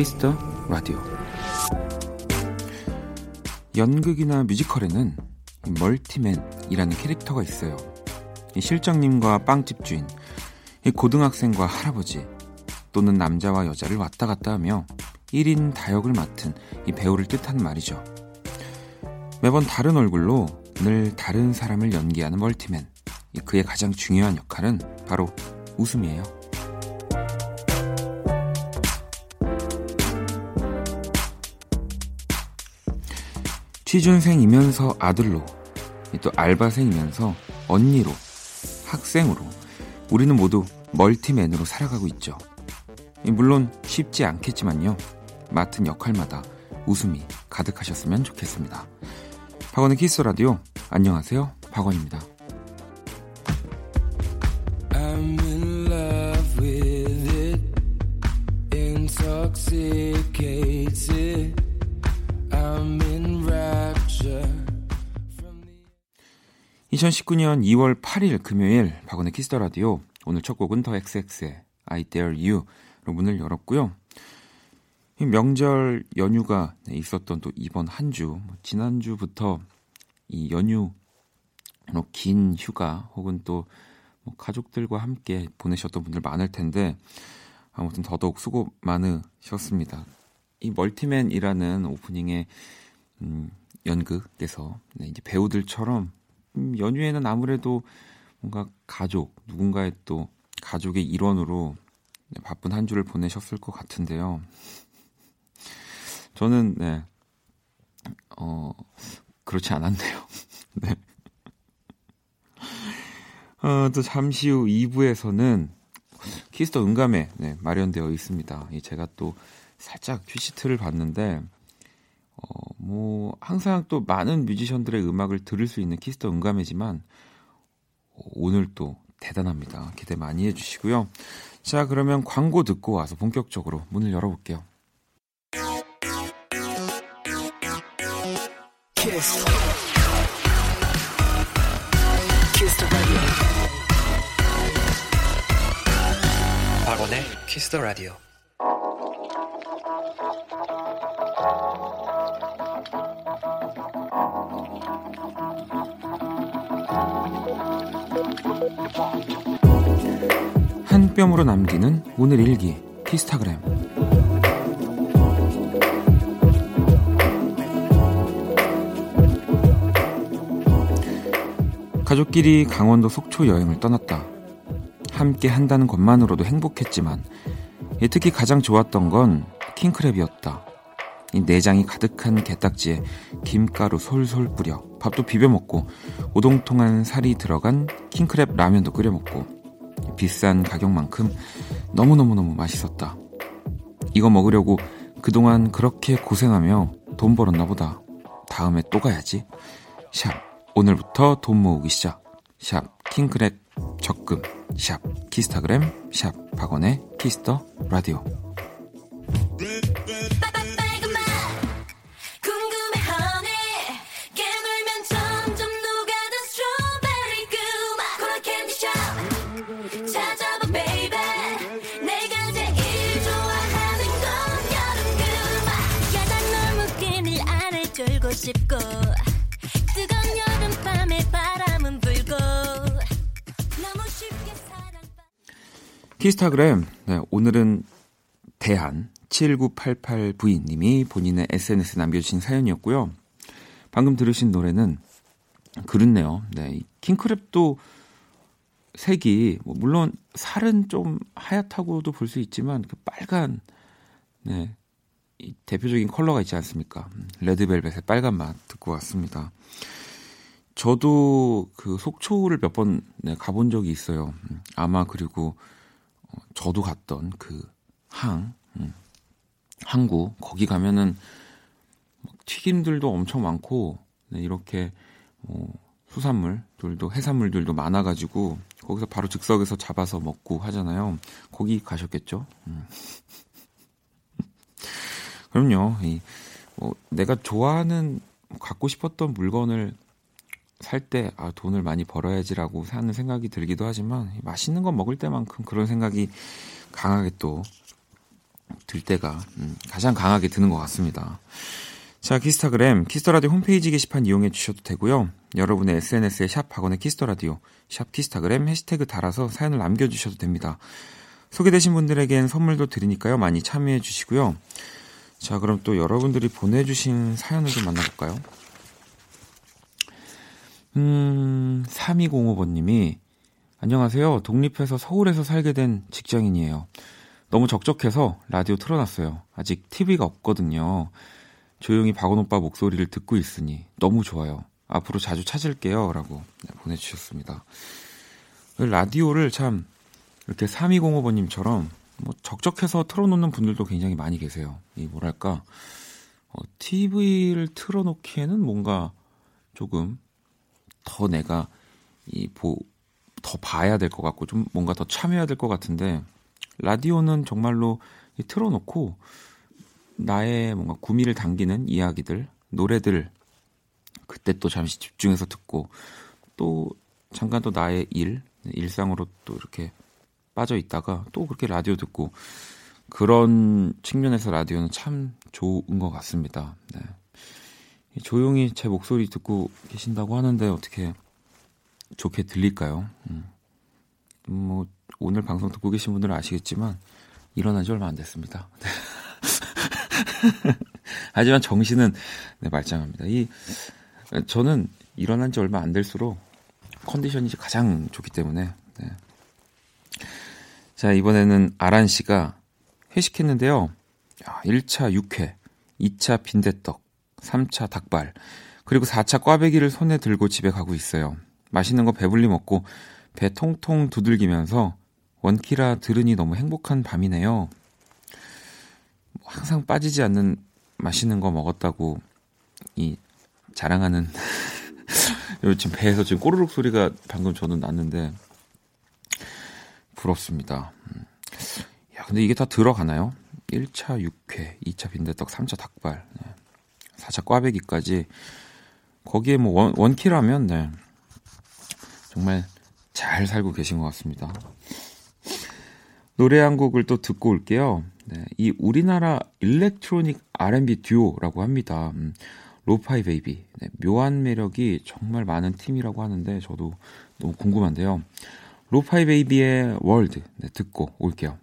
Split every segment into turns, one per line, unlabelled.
키스 더 라디오 연극이나 뮤지컬에는 multi-man이라는 캐릭터가 있어요. 실장님과 빵집 주인, 고등학생과 할아버지, 또는 남자와 여자를 왔다 갔다 하며 1인 다역을 맡은 이 배우를 뜻하는 말이죠. 매번 다른 얼굴로 늘 다른 사람을 연기하는 multi-man. 그의 가장 중요한 역할은 바로 웃음이에요. 취준생이면서 아들로, 또 알바생이면서 언니로, 학생으로, 우리는 모두 멀티맨으로 살아가고 있죠. 물론 쉽지 않겠지만요. 맡은 역할마다 웃음이 가득하셨으면 좋겠습니다. 박원의 키스 라디오 안녕하세요. 박원입니다. (2019년 2월 8일) 금요일 박원의 키스 라디오 오늘 첫 곡은 더 XX의 I Dare You로 문을 열었고요. 명절 연휴가 있었던 또 이번 한 주, 뭐 지난주부터 이 연휴, 긴 휴가 혹은 또뭐 가족들과 함께 보내셨던 분들 많을 텐데 아무튼 더더욱 수고 많으셨습니다. 이 멀티맨이라는 오프닝의 음, 연극에서 네, 이제 배우들처럼 음, 연휴에는 아무래도 뭔가 가족, 누군가의 또 가족의 일원으로 네, 바쁜 한 주를 보내셨을 것 같은데요. 저는 네. 어 그렇지 않았네요. 네. 어, 또 잠시 후 2부에서는 키스 더 음감회 네, 마련되어 있습니다. 제가 또 살짝 큐시트를 봤는데 어, 뭐 항상 또 많은 뮤지션들의 음악을 들을 수 있는 키스 더 음감회지만 오늘 또 대단합니다. 기대 많이 해주시고요. 자 그러면 광고 듣고 와서 본격적으로 문을 열어볼게요. 키스. 키스 더 라디오. 한 뼘으로 남기는 오늘 일기 키스타그램 가족끼리 강원도 속초 여행을 떠났다. 함께 한다는 것만으로도 행복했지만 특히 가장 좋았던 건 킹크랩이었다. 이 내장이 가득한 게딱지에 김가루 솔솔 뿌려 밥도 비벼 먹고 오동통한 살이 들어간 킹크랩 라면도 끓여 먹고 비싼 가격만큼 너무너무너무 맛있었다. 이거 먹으려고 그동안 그렇게 고생하며 돈 벌었나 보다. 다음에 또 가야지. 샵 오늘부터 돈 모으기 시작. 샵 킹크랩 적금. 샵 키스타그램. 샵 박원의 키스 더 라디오. 키스타그램 네, 오늘은 대한 7988 부인님이 본인의 SNS 남겨주신 사연이었고요. 방금 들으신 노래는 그렇네요. 네, 킹크랩도 색이 뭐 물론 살은 좀 하얗다고도 볼 수 있지만 그 빨간 네, 이 대표적인 컬러가 있지 않습니까? 레드벨벳의 빨간 맛 듣고 왔습니다. 저도 그 속초를 몇번 네, 가본 적이 있어요. 아마 그리고 어, 저도 갔던 그 항, 음, 항구 거기 가면은 튀김들도 엄청 많고 네, 이렇게 뭐 수산물들도 해산물들도 많아가지고 거기서 바로 즉석에서 잡아서 먹고 하잖아요. 거기 가셨겠죠? 음. 그럼요. 이, 뭐 내가 좋아하는 갖고 싶었던 물건을 살 때 아, 돈을 많이 벌어야지라고 사는 생각이 들기도 하지만 맛있는 거 먹을 때만큼 그런 생각이 강하게 또 들 때가 음, 가장 강하게 드는 것 같습니다. 자, 키스타그램, 키스터라디오 홈페이지 게시판 이용해 주셔도 되고요. 여러분의 SNS에 샵 박원의 키스터라디오, 샵 키스타그램 해시태그 달아서 사연을 남겨주셔도 됩니다. 소개되신 분들에겐 선물도 드리니까요. 많이 참여해 주시고요. 자, 그럼 또 여러분들이 보내주신 사연을 좀 만나볼까요? 음, 3205번님이, 안녕하세요. 독립해서 서울에서 살게 된 직장인이에요. 너무 적적해서 라디오 틀어놨어요. 아직 TV가 없거든요. 조용히 박원 오빠 목소리를 듣고 있으니 너무 좋아요. 앞으로 자주 찾을게요. 라고 보내주셨습니다. 라디오를 참 이렇게 3205번님처럼 뭐 적적해서 틀어놓는 분들도 굉장히 많이 계세요. 이 뭐랄까 어, TV를 틀어놓기에는 뭔가 조금 더 내가 이 보 더 봐야 될 것 같고 좀 뭔가 더 참여해야 될 것 같은데 라디오는 정말로 틀어놓고 나의 뭔가 구미를 당기는 이야기들 노래들 그때 또 잠시 집중해서 듣고 또 잠깐 또 나의 일 일상으로 또 이렇게 빠져 있다가 또 그렇게 라디오 듣고 그런 측면에서 라디오는 참 좋은 것 같습니다. 네. 조용히 제 목소리 듣고 계신다고 하는데 어떻게 좋게 들릴까요? 음. 뭐 오늘 방송 듣고 계신 분들은 아시겠지만 일어난 지 얼마 안 됐습니다. 하지만 정신은 네, 말짱합니다. 이 저는 일어난 지 얼마 안 될수록 컨디션이 가장 좋기 때문에 네. 자, 이번에는 아란 씨가 회식했는데요. 1차 육회, 2차 빈대떡, 3차 닭발, 그리고 4차 꽈배기를 손에 들고 집에 가고 있어요. 맛있는 거 배불리 먹고 배 통통 두들기면서 원키라 들으니 너무 행복한 밤이네요. 항상 빠지지 않는 맛있는 거 먹었다고 이 자랑하는 지금 배에서 지금 꼬르륵 소리가 방금 저는 났는데 부럽습니다. 음. 야, 근데 이게 다 들어가나요? 1차 육회, 2차 빈대떡, 3차 닭발, 네. 4차 꽈배기까지 거기에 뭐 원, 원키라면 네. 정말 잘 살고 계신 것 같습니다. 노래 한 곡을 또 듣고 올게요. 네, 이 우리나라 electronic R&B 듀오라고 합니다. 음, 로파이 베이비. 네, 묘한 매력이 정말 많은 팀이라고 하는데 저도 너무 궁금한데요. 로파이 베이비의 월드 네, 듣고 올게요.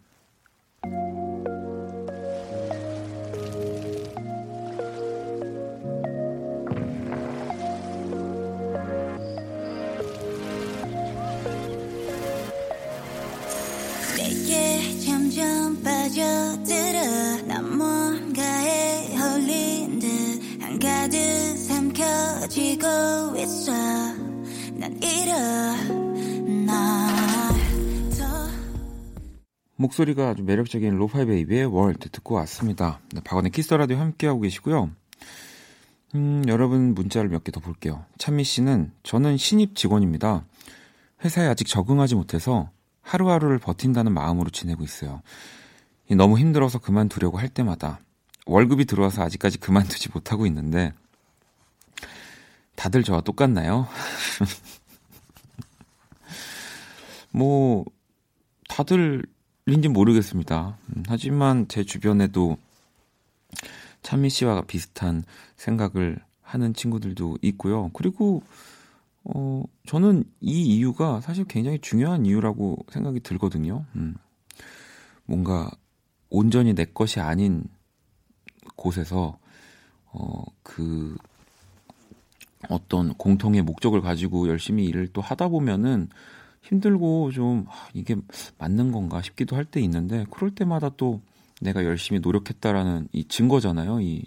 목소리가 아주 매력적인 로파이 베이비의 World 듣고 왔습니다. 네, 박원의 키스 더 라디오 함께하고 계시고요. 음, 여러분 문자를 몇 개 더 볼게요. 찬미 씨는 저는 신입 직원입니다. 회사에 아직 적응하지 못해서 하루하루를 버틴다는 마음으로 지내고 있어요. 너무 힘들어서 그만두려고 할 때마다 월급이 들어와서 아직까지 그만두지 못하고 있는데 다들 저와 똑같나요? 뭐 다들인지 모르겠습니다. 음, 하지만 제 주변에도 찬미 씨와 비슷한 생각을 하는 친구들도 있고요. 그리고 어 저는 이 이유가 사실 굉장히 중요한 이유라고 생각이 들거든요. 음. 뭔가 온전히 내 것이 아닌 곳에서 어 그 어떤 공통의 목적을 가지고 열심히 일을 또 하다 보면은 힘들고 좀 아, 이게 맞는 건가 싶기도 할 때 있는데 그럴 때마다 또 내가 열심히 노력했다라는 이 증거잖아요. 이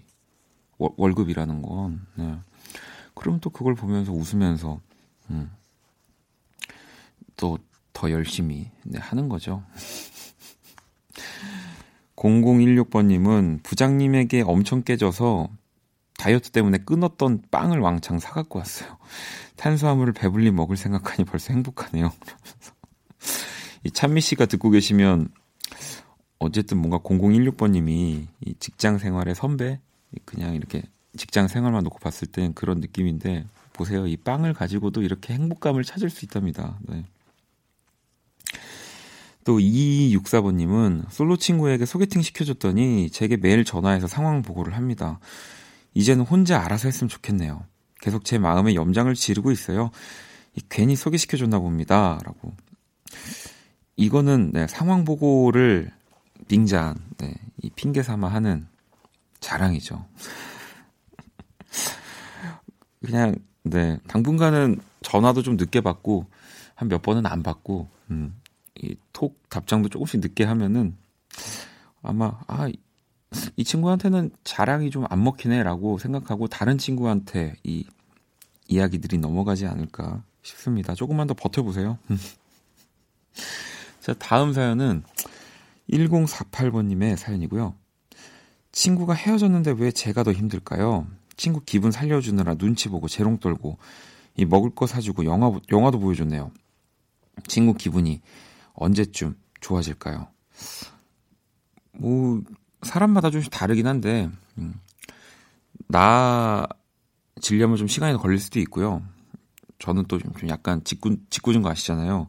월급이라는 건. 네. 그럼 또 그걸 보면서 웃으면서 음, 또더 열심히 네, 하는 거죠. 0016번님은 부장님에게 엄청 깨져서 다이어트 때문에 끊었던 빵을 왕창 사갖고 왔어요. 탄수화물을 배불리 먹을 생각하니 벌써 행복하네요. 이 찬미 씨가 듣고 계시면 어쨌든 뭔가 0016번님이 이 직장 생활의 선배 그냥 이렇게 직장 생활만 놓고 봤을 땐 그런 느낌인데 보세요. 이 빵을 가지고도 이렇게 행복감을 찾을 수 있답니다. 네. 또 2264번님은 솔로 친구에게 소개팅 시켜줬더니 제게 매일 전화해서 상황 보고를 합니다. 이제는 혼자 알아서 했으면 좋겠네요. 계속 제 마음에 염장을 지르고 있어요. 괜히 소개시켜줬나 봅니다. 라고. 이거는 네, 상황 보고를 빙잔, 네, 이 핑계 삼아 하는 자랑이죠. 그냥, 네, 당분간은 전화도 좀 늦게 받고, 한 몇 번은 안 받고, 음, 이톡 답장도 조금씩 늦게 하면은 아마 아, 이 친구한테는 자랑이 좀 안 먹히네라고 생각하고 다른 친구한테 이 이야기들이 넘어가지 않을까 싶습니다. 조금만 더 버텨보세요. 자, 다음 사연은 1048번님의 사연이고요. 친구가 헤어졌는데 왜 제가 더 힘들까요? 친구 기분 살려주느라 눈치 보고 재롱 떨고 이 먹을 거 사주고 영화 영화도 보여줬네요. 친구 기분이 언제쯤 좋아질까요? 뭐 사람마다 좀 다르긴 한데 음, 나 질려면 좀 시간이 걸릴 수도 있고요. 저는 또 좀 약간 짓궂, 짓궂은 거 아시잖아요.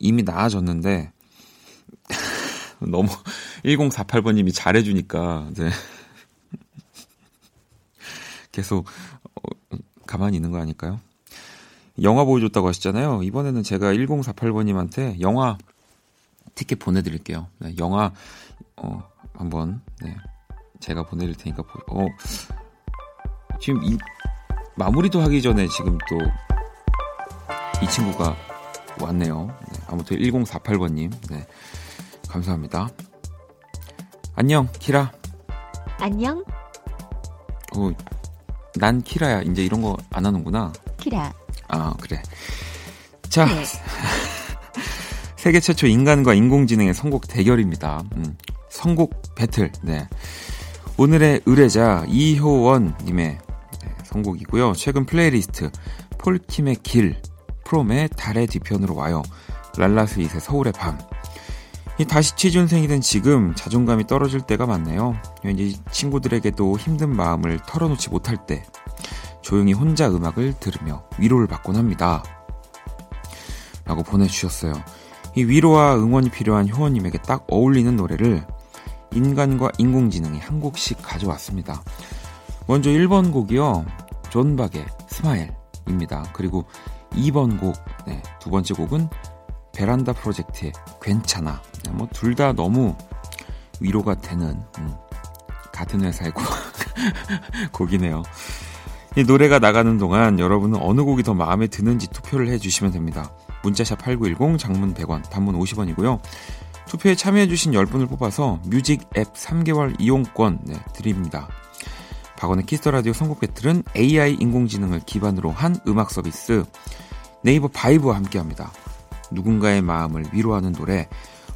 이미 나아졌는데 너무 1048번님이 잘해주니까 네. 계속 어, 가만히 있는 거 아닐까요? 영화 보여줬다고 하셨잖아요. 이번에는 제가 1048번님한테 영화 티켓 보내드릴게요. 네, 영화 어, 한번 네, 제가 보내드릴 테니까 보, 어, 지금 이 마무리도 하기 전에 지금 또 이 친구가 왔네요. 네, 아무튼 1048번님 네, 감사합니다. 안녕 키라.
안녕.
어, 난 키라야. 이제 이런 거 안 하는구나.
키라.
아, 그래. 자. 네. 세계 최초 인간과 인공지능의 선곡 대결입니다. 음, 선곡 배틀. 네. 오늘의 의뢰자 이효원님의 네, 선곡이고요. 최근 플레이리스트 폴킴의 길, 프롬의 달의 뒤편으로 와요. 랄라스윗의 서울의 밤. 이 다시 취준생이 된 지금 자존감이 떨어질 때가 많네요. 왠지 친구들에게도 힘든 마음을 털어놓지 못할 때 조용히 혼자 음악을 들으며 위로를 받곤 합니다. 라고 보내주셨어요. 이 위로와 응원이 필요한 효원님에게 딱 어울리는 노래를 인간과 인공지능이 한 곡씩 가져왔습니다. 먼저 1번 곡이요. 존박의 Smile입니다. 그리고 2번 곡, 네, 두 번째 곡은 베란다 프로젝트의 괜찮아. 네, 뭐둘 다 너무 위로가 되는 음, 같은 회사의 곡, 곡이네요. 이 노래가 나가는 동안 여러분은 어느 곡이 더 마음에 드는지 투표를 해주시면 됩니다. 문자샵 8910, 장문 100원, 단문 50원이고요. 투표에 참여해주신 10분을 뽑아서 뮤직 앱 3개월 이용권 네, 드립니다. 박원의 키스 더 라디오 선곡 battle은 AI 인공지능을 기반으로 한 음악 서비스 네이버 바이브와 함께합니다. 누군가의 마음을 위로하는 노래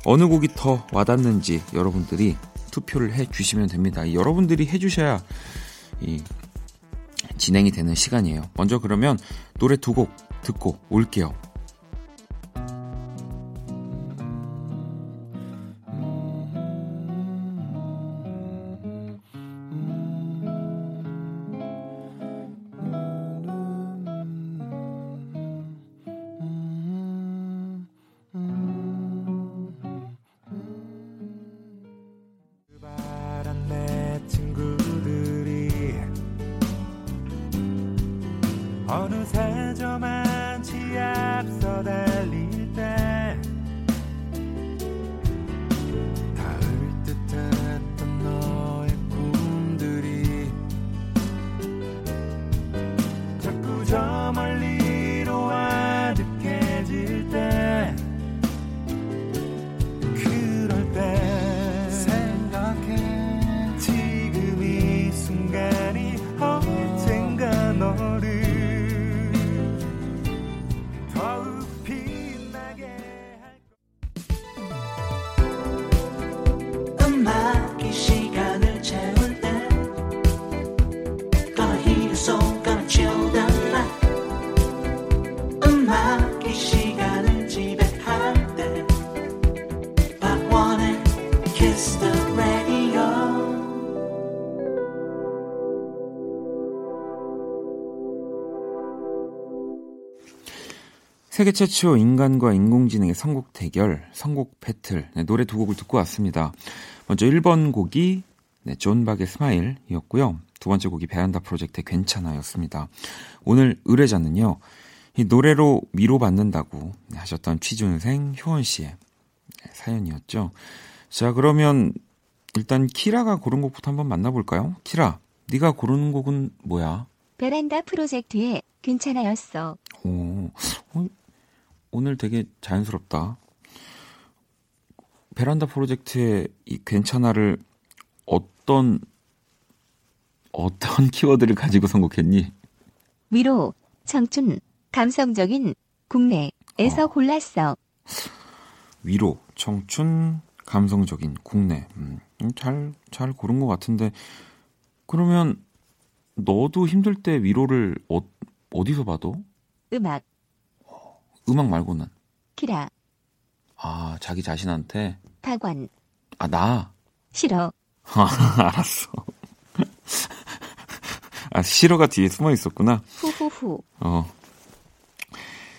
어느 곡이 더 와닿는지 여러분들이 투표를 해 주시면 됩니다. 여러분들이 해 주셔야 이 진행이 되는 시간이에요. 먼저 그러면 노래 두 곡 듣고 올게요. 세계 최초 인간과 인공지능의 선곡 대결, 선곡 배틀, 네, 노래 두 곡을 듣고 왔습니다. 먼저 1번 곡이 네, 존 박의 Smile이었고요. 두 번째 곡이 베란다 프로젝트의 괜찮아였습니다. 오늘 의뢰자는요, 이 노래로 위로받는다고 하셨던 취준생 효원 씨의 사연이었죠. 자, 그러면 일단 키라가 고른 곡부터 한번 만나볼까요? 키라, 네가 고른 곡은 뭐야?
베란다 프로젝트의 괜찮아였어.
오, 어, 오늘 되게 자연스럽다. 베란다 프로젝트의 이 괜찮아를 어떤 어떤 키워드를 가지고 선곡했니?
위로, 청춘, 감성적인 국내에서 어. 골랐어.
위로, 청춘, 감성적인 국내. 음, 잘, 잘 고른 것 같은데, 그러면 너도 힘들 때 위로를 어, 어디서 봐도?
음악.
음악 말고는?
키라.
아, 자기 자신한테?
박관.
아, 나?
싫어.
아, 알았어. 아, 싫어가 뒤에 숨어 있었구나.
후후후.
어.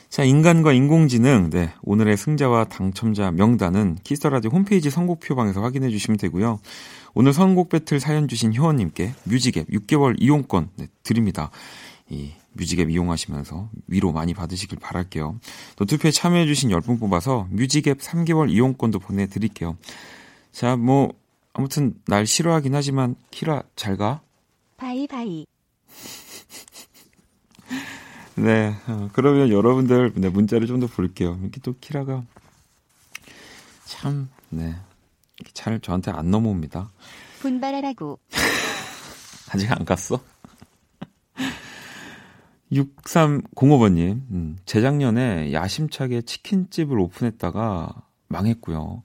자, 인간과 인공지능. 네. 오늘의 승자와 당첨자 명단은 키스터라디오 홈페이지 선곡표방에서 확인해 주시면 되고요. 오늘 선곡 배틀 사연 주신 효원님께 뮤직앱 6개월 이용권 네, 드립니다. 이 뮤직앱 이용하시면서 위로 많이 받으시길 바랄게요. 또 투표에 참여해 주신 10분 뽑아서 뮤직앱 3개월 이용권도 보내드릴게요. 자, 뭐 아무튼 날 싫어하긴 하지만 키라 잘 가.
바이바이.
네, 어, 그러면 여러분들 네, 문자를 좀 더 볼게요. 이렇게 또 키라가 참, 네, 잘 저한테 안 넘어옵니다.
분발하라고.
아직 안 갔어? 6305번님, 음, 재작년에 야심차게 치킨집을 오픈했다가 망했고요.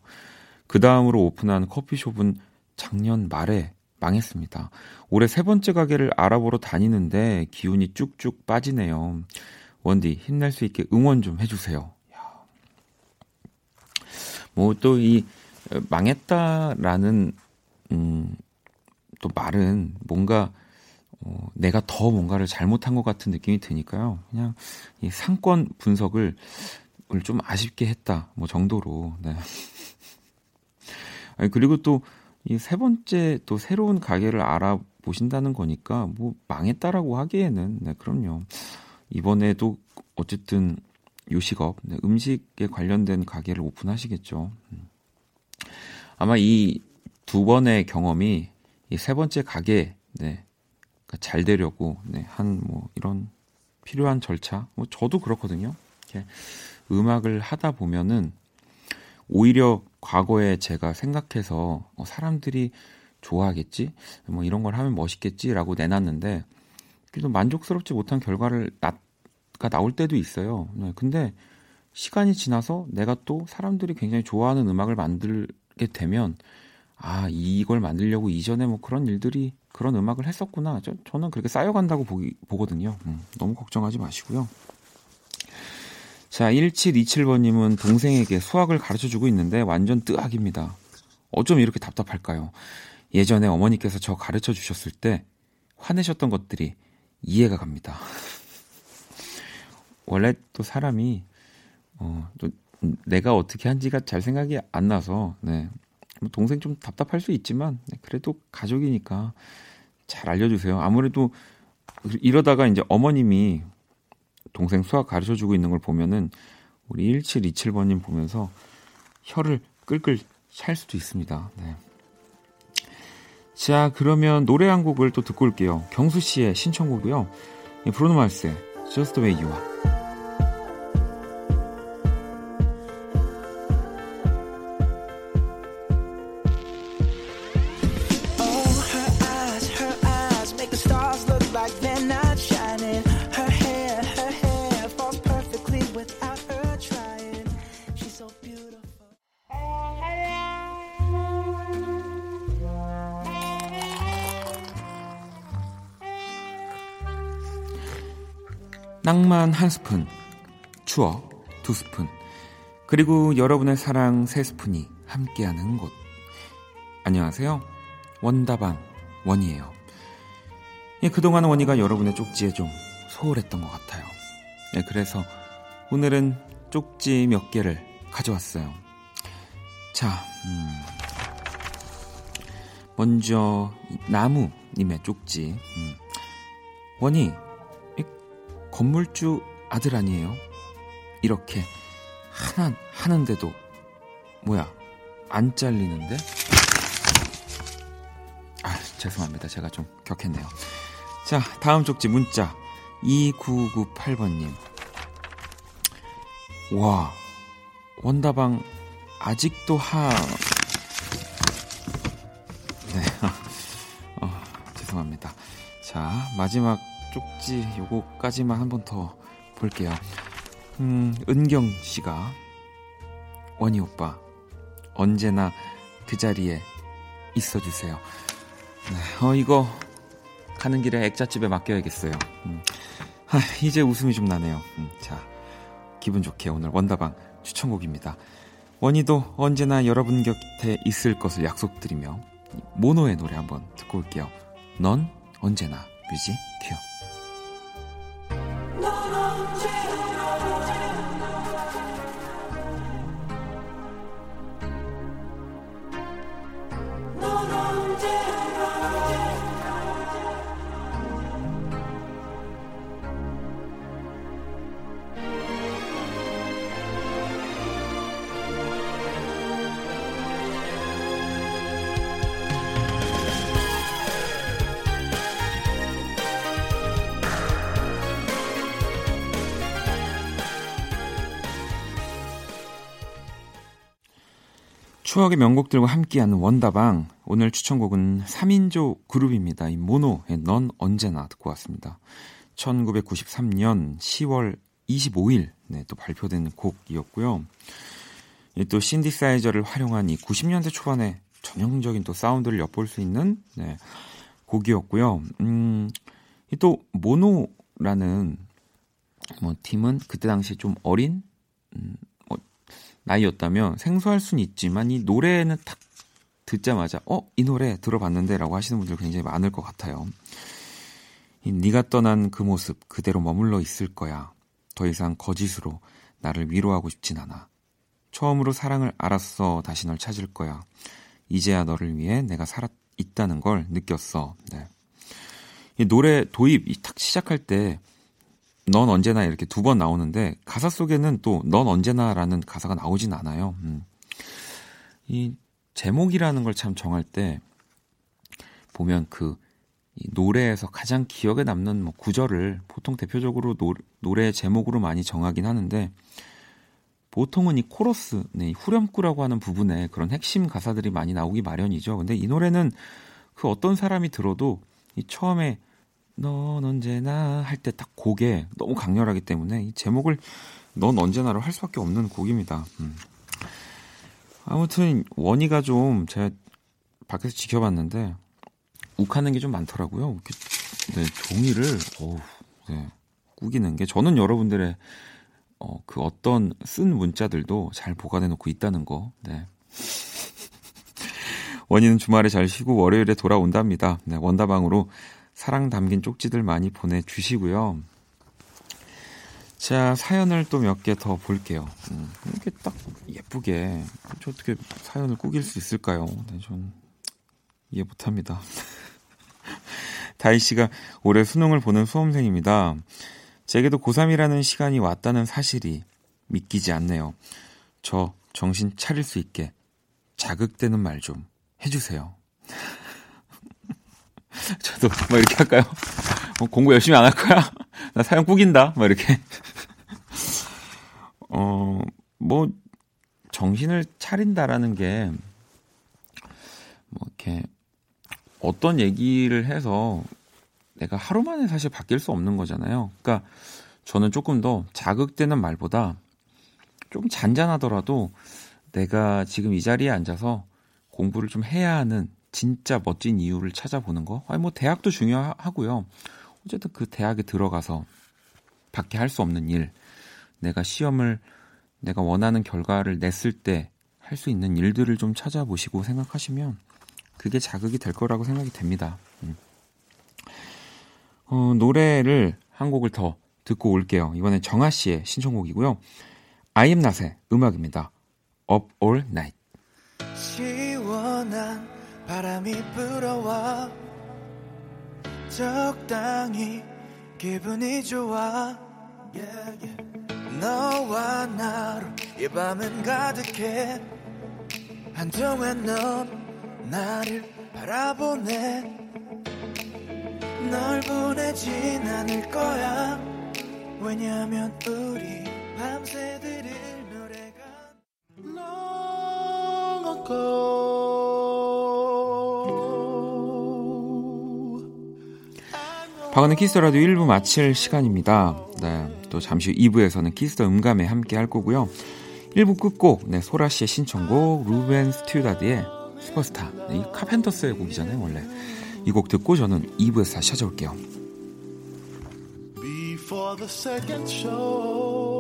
그 다음으로 오픈한 커피숍은 작년 말에 망했습니다. 올해 세 번째 가게를 알아보러 다니는데 기운이 쭉쭉 빠지네요. 원디 힘낼 수 있게 응원 좀 해주세요. 뭐 또 이 망했다라는 음, 또 말은 뭔가 어, 내가 더 뭔가를 잘못한 것 같은 느낌이 드니까요. 그냥 이 상권 분석을 좀 아쉽게 했다 뭐 정도로. 네. 아니, 그리고 또 이 세 번째 또 새로운 가게를 알아보신다는 거니까 뭐 망했다라고 하기에는 네, 그럼요. 이번에도 어쨌든 요식업, 네, 음식에 관련된 가게를 오픈하시겠죠. 음. 아마 이 두 번의 경험이 이 세 번째 가게, 네, 잘 되려고, 네, 한 뭐 이런 필요한 절차, 뭐 저도 그렇거든요. 이렇게 음악을 하다 보면은 오히려 과거에 제가 생각해서 어, 사람들이 좋아하겠지? 뭐 이런 걸 하면 멋있겠지라고 내놨는데 그래도 만족스럽지 못한 결과를 가 나올 때도 있어요. 네, 근데 시간이 지나서 내가 또 사람들이 굉장히 좋아하는 음악을 만들게 되면 아 이걸 만들려고 이전에 뭐 그런 일들이 그런 음악을 했었구나. 저, 저는 그렇게 쌓여간다고 보기, 보거든요. 음, 너무 걱정하지 마시고요. 자, 1727번님은 동생에게 수학을 가르쳐 주고 있는데 완전 뜨악입니다. 어쩜 이렇게 답답할까요? 예전에 어머니께서 저 가르쳐 주셨을 때 화내셨던 것들이 이해가 갑니다. 원래 또 사람이, 어, 또 내가 어떻게 한지가 잘 생각이 안 나서, 네. 뭐 동생 좀 답답할 수 있지만, 네, 그래도 가족이니까 잘 알려주세요. 아무래도 이러다가 이제 어머님이 동생 수학 가르쳐 주고 있는 걸 보면은 우리 1727번님 보면서 혀를 끌끌 찰 수도 있습니다. 네. 자, 그러면 노래 한 곡을 또 듣고 올게요. 경수 씨의 신청곡이요. 브루노 마스의 Just the Way You Are. 낭만 한 스푼, 추억 두 스푼, 그리고 여러분의 사랑 세 스푼이 함께하는 곳. 안녕하세요. 원다방 원이에요. 예, 그동안 원이가 여러분의 쪽지에 좀 소홀했던 것 같아요. 예, 그래서 오늘은 쪽지 몇 개를 가져왔어요. 자, 음. 먼저 나무님의 쪽지. 음. 원이 건물주 아들 아니에요? 이렇게 하나 하는데도 뭐야 안 잘리는데? 아 죄송합니다 제가 좀 격했네요. 자 다음 쪽지 문자 2998번님. 와 원다방 아직도 하 네. 어, 죄송합니다. 자, 마지막 쪽지 요거까지만 한 번 더 볼게요. 음, 은경 씨가 원희 오빠 언제나 그 자리에 있어 주세요. 네, 어 이거 가는 길에 액자집에 맡겨야겠어요. 음. 하, 이제 웃음이 좀 나네요. 음, 자, 기분 좋게 오늘 원다방 추천곡입니다. 원희도 언제나 여러분 곁에 있을 것을 약속드리며 모노의 노래 한번 듣고 올게요. 넌 언제나 뮤직 큐. 추억의 명곡들과 함께하는 원다방. 오늘 추천곡은 3인조 그룹입니다. 이 모노의 넌 언제나 듣고 왔습니다. 1993년 10월 25일 네, 또 발표된 곡이었고요. 또 신디사이저를 활용한 이 90년대 초반의 전형적인 또 사운드를 엿볼 수 있는 네, 곡이었고요. 음, 또 모노라는 뭐 팀은 그때 당시 좀 어린 음, 나이였다면 생소할 수는 있지만 이 노래는 딱 듣자마자 어 이 노래 들어봤는데라고 하시는 분들 굉장히 많을 것 같아요. 이 네가 떠난 그 모습 그대로 머물러 있을 거야. 더 이상 거짓으로 나를 위로하고 싶진 않아. 처음으로 사랑을 알았어. 다시 널 찾을 거야. 이제야 너를 위해 내가 살아 있다는 걸 느꼈어. 네. 이 노래 도입 딱 시작할 때 넌 언제나 이렇게 두 번 나오는데 가사 속에는 또 넌 언제나라는 가사가 나오진 않아요. 음. 이 제목이라는 걸 참 정할 때 보면 그 노래에서 가장 기억에 남는 뭐 구절을 보통 대표적으로 노, 노래 제목으로 많이 정하긴 하는데 보통은 이 코러스, 네, 후렴구라고 하는 부분에 그런 핵심 가사들이 많이 나오기 마련이죠. 근데 이 노래는 그 어떤 사람이 들어도 이 처음에 넌 언제나 할 때 딱 곡에 너무 강렬하기 때문에 이 제목을 넌 언제나로 할 수밖에 없는 곡입니다. 음. 아무튼 원희가 좀 제가 밖에서 지켜봤는데 욱하는 게 좀 많더라고요. 네, 종이를 어우, 네, 꾸기는 게 저는 여러분들의 어, 그 어떤 쓴 문자들도 잘 보관해 놓고 있다는 거. 네. 원희는 주말에 잘 쉬고 월요일에 돌아온답니다. 네, 원다방으로 사랑 담긴 쪽지들 많이 보내주시고요. 자, 사연을 또 몇 개 더 볼게요. 음, 이렇게 딱 예쁘게, 저 어떻게 사연을 꾸길 수 있을까요? 네, 전 이해 못합니다. 다희 씨가 올해 수능을 보는 수험생입니다. 제게도 고3이라는 시간이 왔다는 사실이 믿기지 않네요. 저 정신 차릴 수 있게 자극되는 말 좀 해주세요. 저도 뭐 이렇게 할까요? 어, 공부 열심히 안 할 거야? 나 사연 꾸긴다. 뭐 이렇게. 어, 뭐 정신을 차린다라는 게 뭐 이렇게 어떤 얘기를 해서 내가 하루 만에 사실 바뀔 수 없는 거잖아요. 그러니까 저는 조금 더 자극되는 말보다 좀 잔잔하더라도 내가 지금 이 자리에 앉아서 공부를 좀 해야 하는 진짜 멋진 이유를 찾아보는 거. 아니 뭐 대학도 중요하고요. 어쨌든 그 대학에 들어가서 밖에 할 수 없는 일, 내가 시험을 내가 원하는 결과를 냈을 때 할 수 있는 일들을 좀 찾아보시고 생각하시면 그게 자극이 될 거라고 생각이 됩니다. 음. 어, 노래를 한 곡을 더 듣고 올게요. 이번엔 정아 씨의 신청곡이고요. 아이엠 낫의 음악입니다. Up All Night.
시원한 바람이 불어와 적당히 기분이 좋아. yeah, yeah. 너와 나로 이 밤은 가득해. 한동안 넌 나를 바라보네. 널 보내진 않을 거야. 왜냐면 우리 밤새 들을 노래가 Long ago
박원의 키스 더 라디오 1부 마칠 시간입니다. 네, 또 잠시 후 2부에서는 키스 더 음감회 함께 할 거고요. 1부 끝곡, 네, 소라 씨의 신청곡, 루벤 스튜다드의 슈퍼스타. 네, 이 카펜터스의 곡이잖아요, 원래. 이 곡 듣고 저는 2부에서 다시 찾아올게요.
Before the second show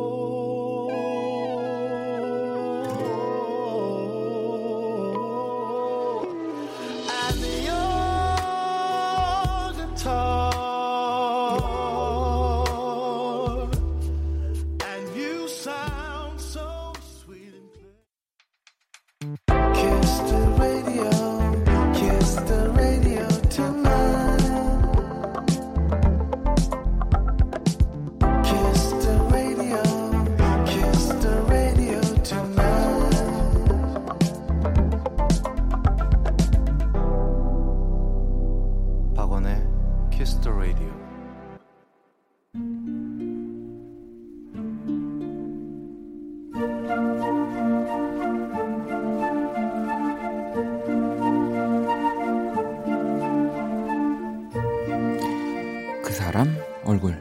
그 사람 얼굴.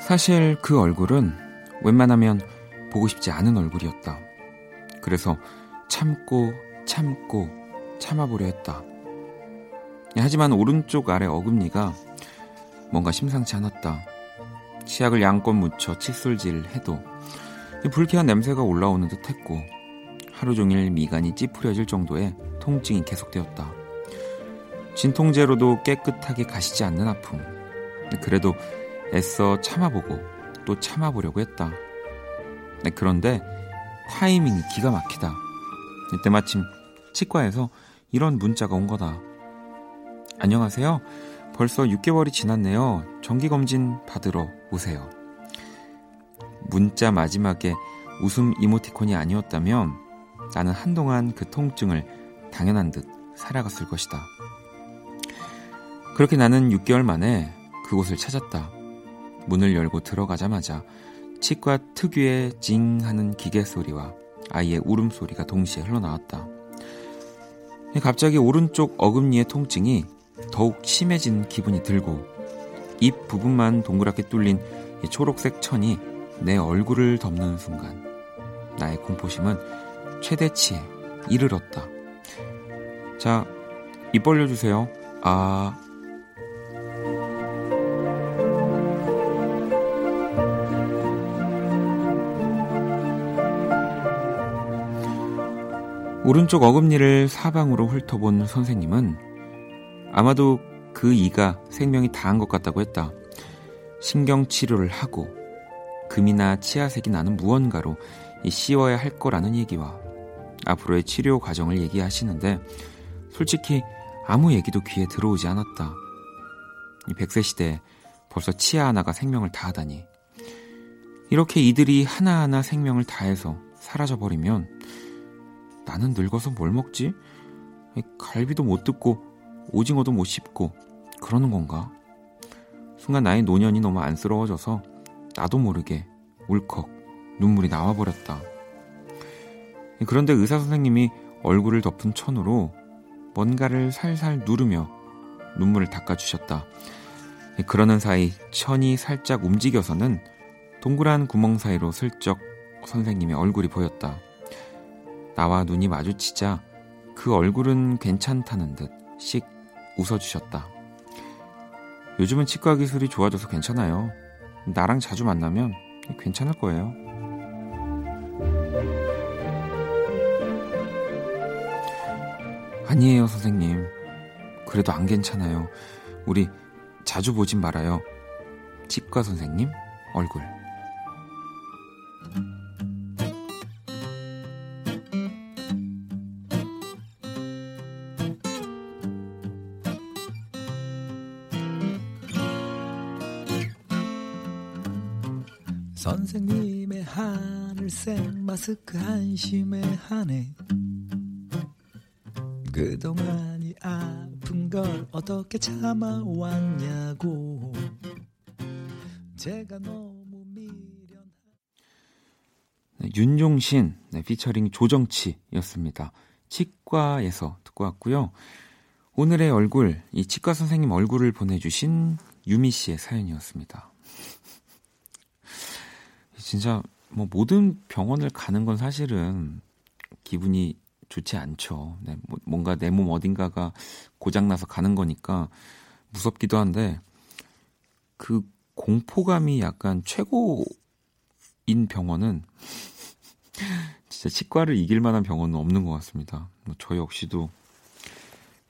사실 그 얼굴은 웬만하면 보고 싶지 않은 얼굴이었다. 그래서 참고 참고 참아보려 했다. 하지만 오른쪽 아래 어금니가 뭔가 심상치 않았다. 치약을 양껏 묻혀 칫솔질 해도 이 불쾌한 냄새가 올라오는 듯 했고 하루 종일 미간이 찌푸려질 정도의 통증이 계속되었다. 진통제로도 깨끗하게 가시지 않는 아픔. 그래도 애써 참아보고 또 참아보려고 했다. 네, 그런데 타이밍이 기가 막히다. 이때 마침 치과에서 이런 문자가 온 거다. 안녕하세요. 벌써 6개월이 지났네요. 정기검진 받으러 오세요. 문자 마지막에 웃음 이모티콘이 아니었다면 나는 한동안 그 통증을 당연한 듯 살아갔을 것이다. 그렇게 나는 6개월 만에 그곳을 찾았다. 문을 열고 들어가자마자 치과 특유의 징 하는 기계 소리와 아이의 울음소리가 동시에 흘러나왔다. 갑자기 오른쪽 어금니의 통증이 더욱 심해진 기분이 들고 입 부분만 동그랗게 뚫린 이 초록색 천이 내 얼굴을 덮는 순간 나의 공포심은 최대치에 이르렀다. 자, 입 벌려주세요. 아, 오른쪽 어금니를 사방으로 훑어본 선생님은 아마도 그 이가 생명이 다한 것 같다고 했다. 신경 치료를 하고 금이나 치아색이 나는 무언가로 씌워야 할 거라는 얘기와 앞으로의 치료 과정을 얘기하시는데 솔직히 아무 얘기도 귀에 들어오지 않았다. 이 100세 시대에 벌써 치아 하나가 생명을 다하다니. 이렇게 이들이 하나하나 생명을 다해서 사라져버리면 나는 늙어서 뭘 먹지? 갈비도 못 듣고 오징어도 못 씹고 그러는 건가? 순간 나의 노년이 너무 안쓰러워져서 나도 모르게 울컥 눈물이 나와버렸다. 그런데 의사 선생님이 얼굴을 덮은 천으로 뭔가를 살살 누르며 눈물을 닦아주셨다. 그러는 사이 천이 살짝 움직여서는 동그란 구멍 사이로 슬쩍 선생님의 얼굴이 보였다. 나와 눈이 마주치자 그 얼굴은 괜찮다는 듯 씩 웃어주셨다. 요즘은 치과 기술이 좋아져서 괜찮아요. 나랑 자주 만나면 괜찮을 거예요. 아니에요, 선생님. 그래도 안 괜찮아요. 우리 자주 보진 말아요. 치과 선생님 얼굴.
선생님의 하늘색 마스크 한심해 하네 그동안이 아픈 걸 어떻게 참아왔냐고 제가 너무 미련
네, 윤종신 네, 피처링 조정치였습니다. 치과에서 듣고 왔고요. 오늘의 얼굴, 이 치과 선생님 얼굴을 보내주신 유미 씨의 사연이었습니다. 진짜 뭐 모든 병원을 가는 건 사실은 기분이 좋지 않죠. 네, 뭐 뭔가 내 몸 어딘가가 고장나서 가는 거니까 무섭기도 한데 그 공포감이 약간 최고인 병원은 진짜 치과를 이길 만한 병원은 없는 것 같습니다. 뭐저 역시도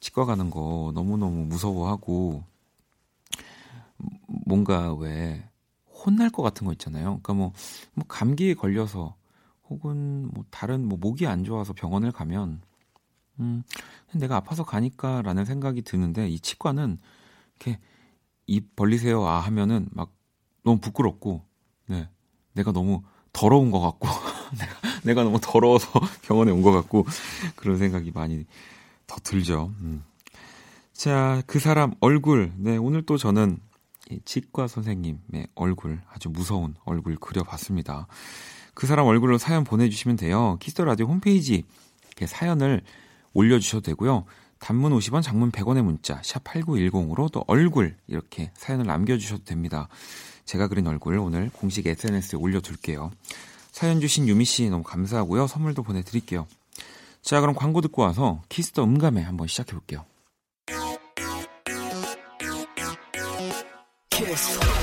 치과 가는 거 너무너무 무서워하고 뭔가 왜 혼날 것 같은 거 있잖아요. 그러니까 뭐, 뭐 감기에 걸려서 혹은 뭐 다른 뭐 목이 안 좋아서 병원을 가면 음 내가 아파서 가니까라는 생각이 드는데 이 치과는 이렇게 입 벌리세요 아 하면은 막 너무 부끄럽고 네 내가 너무 더러운 것 같고 내가 내가 너무 더러워서 병원에 온 것 같고 그런 생각이 많이 더 들죠. 음. 자, 그 사람 얼굴. 네, 오늘 또 저는 이 치과 선생님의 얼굴, 아주 무서운 얼굴 그려봤습니다. 그 사람 얼굴로 사연 보내주시면 돼요. 키스 더 라디오 홈페이지 사연을 올려주셔도 되고요. 단문 50원, 장문 100원의 문자, 샵 8910으로 또 얼굴 이렇게 사연을 남겨주셔도 됩니다. 제가 그린 얼굴 오늘 공식 SNS에 올려둘게요. 사연 주신 유미 씨 너무 감사하고요. 선물도 보내드릴게요. 자, 그럼 광고 듣고 와서 키스 더 음감회 한번 시작해 볼게요.
키스 키스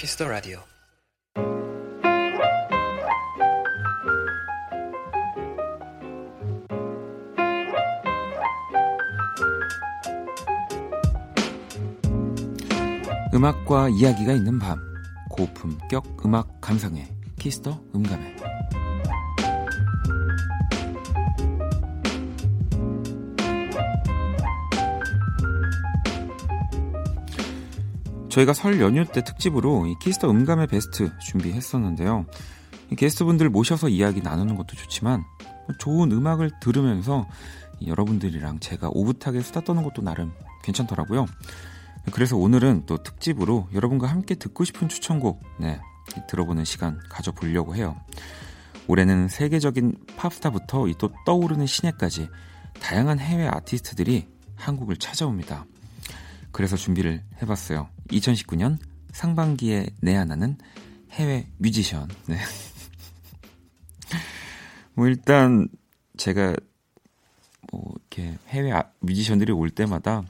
키스 더 라디오.
음악과 이야기가 있는 밤 고품격 음악 감상회 키스 더 음감회 저희가 설 연휴 때 특집으로 이 키스 더 음감회 베스트 준비했었는데요. 이 게스트분들 모셔서 이야기 나누는 것도 좋지만 좋은 음악을 들으면서 여러분들이랑 제가 오붓하게 수다 떠는 것도 나름 괜찮더라고요. 그래서 오늘은 또 특집으로 여러분과 함께 듣고 싶은 추천곡 네, 들어보는 시간 가져보려고 해요. 올해는 세계적인 팝스타부터 이또 떠오르는 신예까지 다양한 해외 아티스트들이 한국을 찾아옵니다. 그래서 준비를 해봤어요. 2019년 상반기에 내한하는 해외 뮤지션. 네. 뭐 일단 제가 뭐 이렇게 해외 아- 뮤지션들이 올 때마다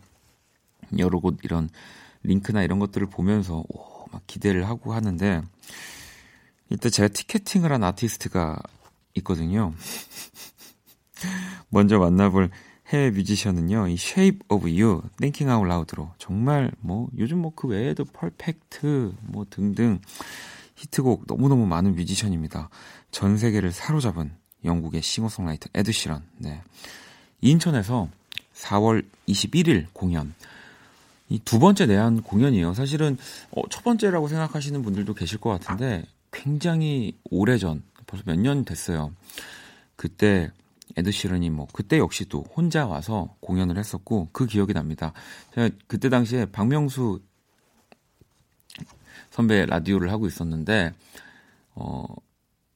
여러 곳 이런 링크나 이런 것들을 보면서 오, 막 기대를 하고 하는데 일단 제가 ticketing을 한 아티스트가 있거든요. 먼저 만나볼 해외 뮤지션은요, 이 Shape of You, Thinking Out Loud로 정말 뭐 요즘 뭐 그 외에도 Perfect 뭐 등등 히트곡 너무너무 많은 뮤지션입니다. 전 세계를 사로잡은 영국의 싱어송라이터 에드 시런. 네. 인천에서 4월 21일 공연. 이 두 번째 내한 공연이에요. 사실은 어, 첫 번째라고 생각하시는 분들도 계실 것 같은데 굉장히 오래전 벌써 몇 년 됐어요. 그때 에드 시런이 뭐 그때 역시 또 혼자 와서 공연을 했었고 그 기억이 납니다. 제가 그때 당시에 박명수 선배 라디오를 하고 있었는데 어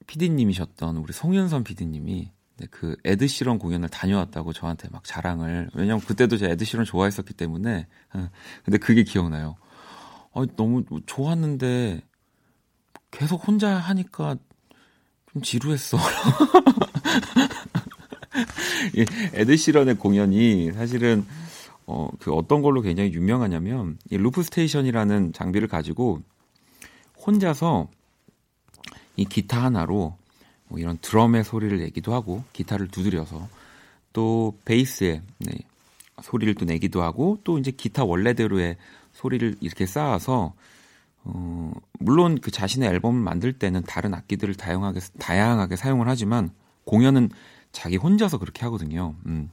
PD님이셨던 우리 송윤선 PD님이 네, 그 에드 시런 공연을 다녀왔다고 저한테 막 자랑을 왜냐면 그때도 제가 에드 시런 좋아했었기 때문에 어, 근데 그게 기억나요. 어, 너무 좋았는데 계속 혼자 하니까 좀 지루했어. 이 에드 시런의 공연이 사실은 어, 그 어떤 걸로 굉장히 유명하냐면 이 loop station이라는 장비를 가지고 혼자서 이 기타 하나로 뭐 이런 드럼의 소리를 내기도 하고 기타를 두드려서 또 베이스에 네, 소리를 또 내기도 하고 또 이제 기타 원래대로의 소리를 이렇게 쌓아서 어, 물론 그 자신의 앨범을 만들 때는 다른 악기들을 다양하게 다양하게 사용을 하지만 공연은 자기 혼자서 그렇게 하거든요. 음.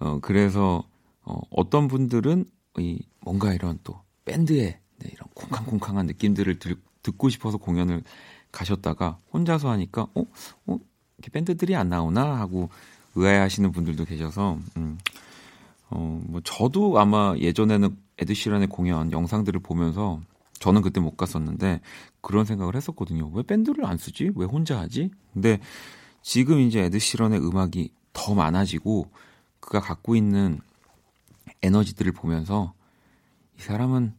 어, 그래서 어, 어떤 분들은 이 뭔가 이런 또 밴드의 네, 이런 쿵쾅쿵쾅한 느낌들을 들, 듣고 싶어서 공연을 가셨다가 혼자서 하니까 어, 어, 이렇게 밴드들이 안 나오나 하고 의아해하시는 분들도 계셔서 음, 어, 뭐 저도 아마 예전에는 에드시런의 공연 영상들을 보면서 저는 그때 못 갔었는데 그런 생각을 했었거든요. 왜 밴드를 안 쓰지? 왜 혼자 하지? 근데 지금 이제 에드시런의 음악이 더 많아지고 그가 갖고 있는 에너지들을 보면서 이 사람은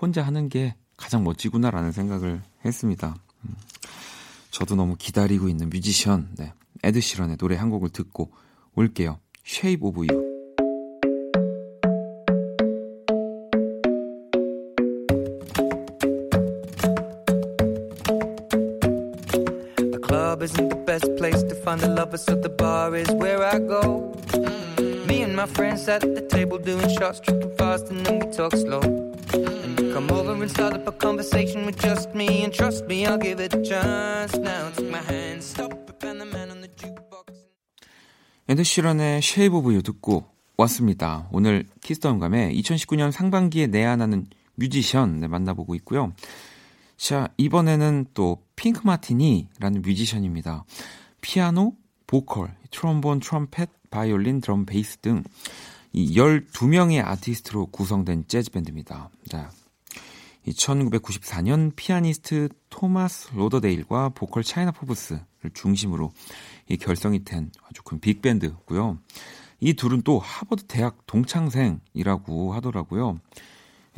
혼자 하는 게 가장 멋지구나라는 생각을 했습니다. 음, 저도 너무 기다리고 있는 뮤지션 네, 에드시런의 노래 한 곡을 듣고 올게요. Shape of You.
So the bar is where I go. Me and my friends at the table doing shots, tripping fast, and then we talk slow. And you come over and start up a conversation with just me, and trust me, I'll give it a chance. Now take my hand, stop and the man on the jukebox.
에드 시런의 Shape of You 듣고 왔습니다. 오늘 키스덤감의 2019년 상반기에 내한하는 뮤지션 네, 만나보고 있고요. 자, 이번에는 또 핑크 마티니라는 뮤지션입니다. 피아노, 보컬, 트롬본, 트럼펫, 바이올린, 드럼, 베이스 등 이 12명의 아티스트로 구성된 재즈 밴드입니다. 자, 이 1994년 피아니스트 토마스 로더데일과 보컬 차이나 포브스를 중심으로 이 결성이 된 아주 큰 빅밴드고요. 이 둘은 또 하버드 대학 동창생이라고 하더라고요.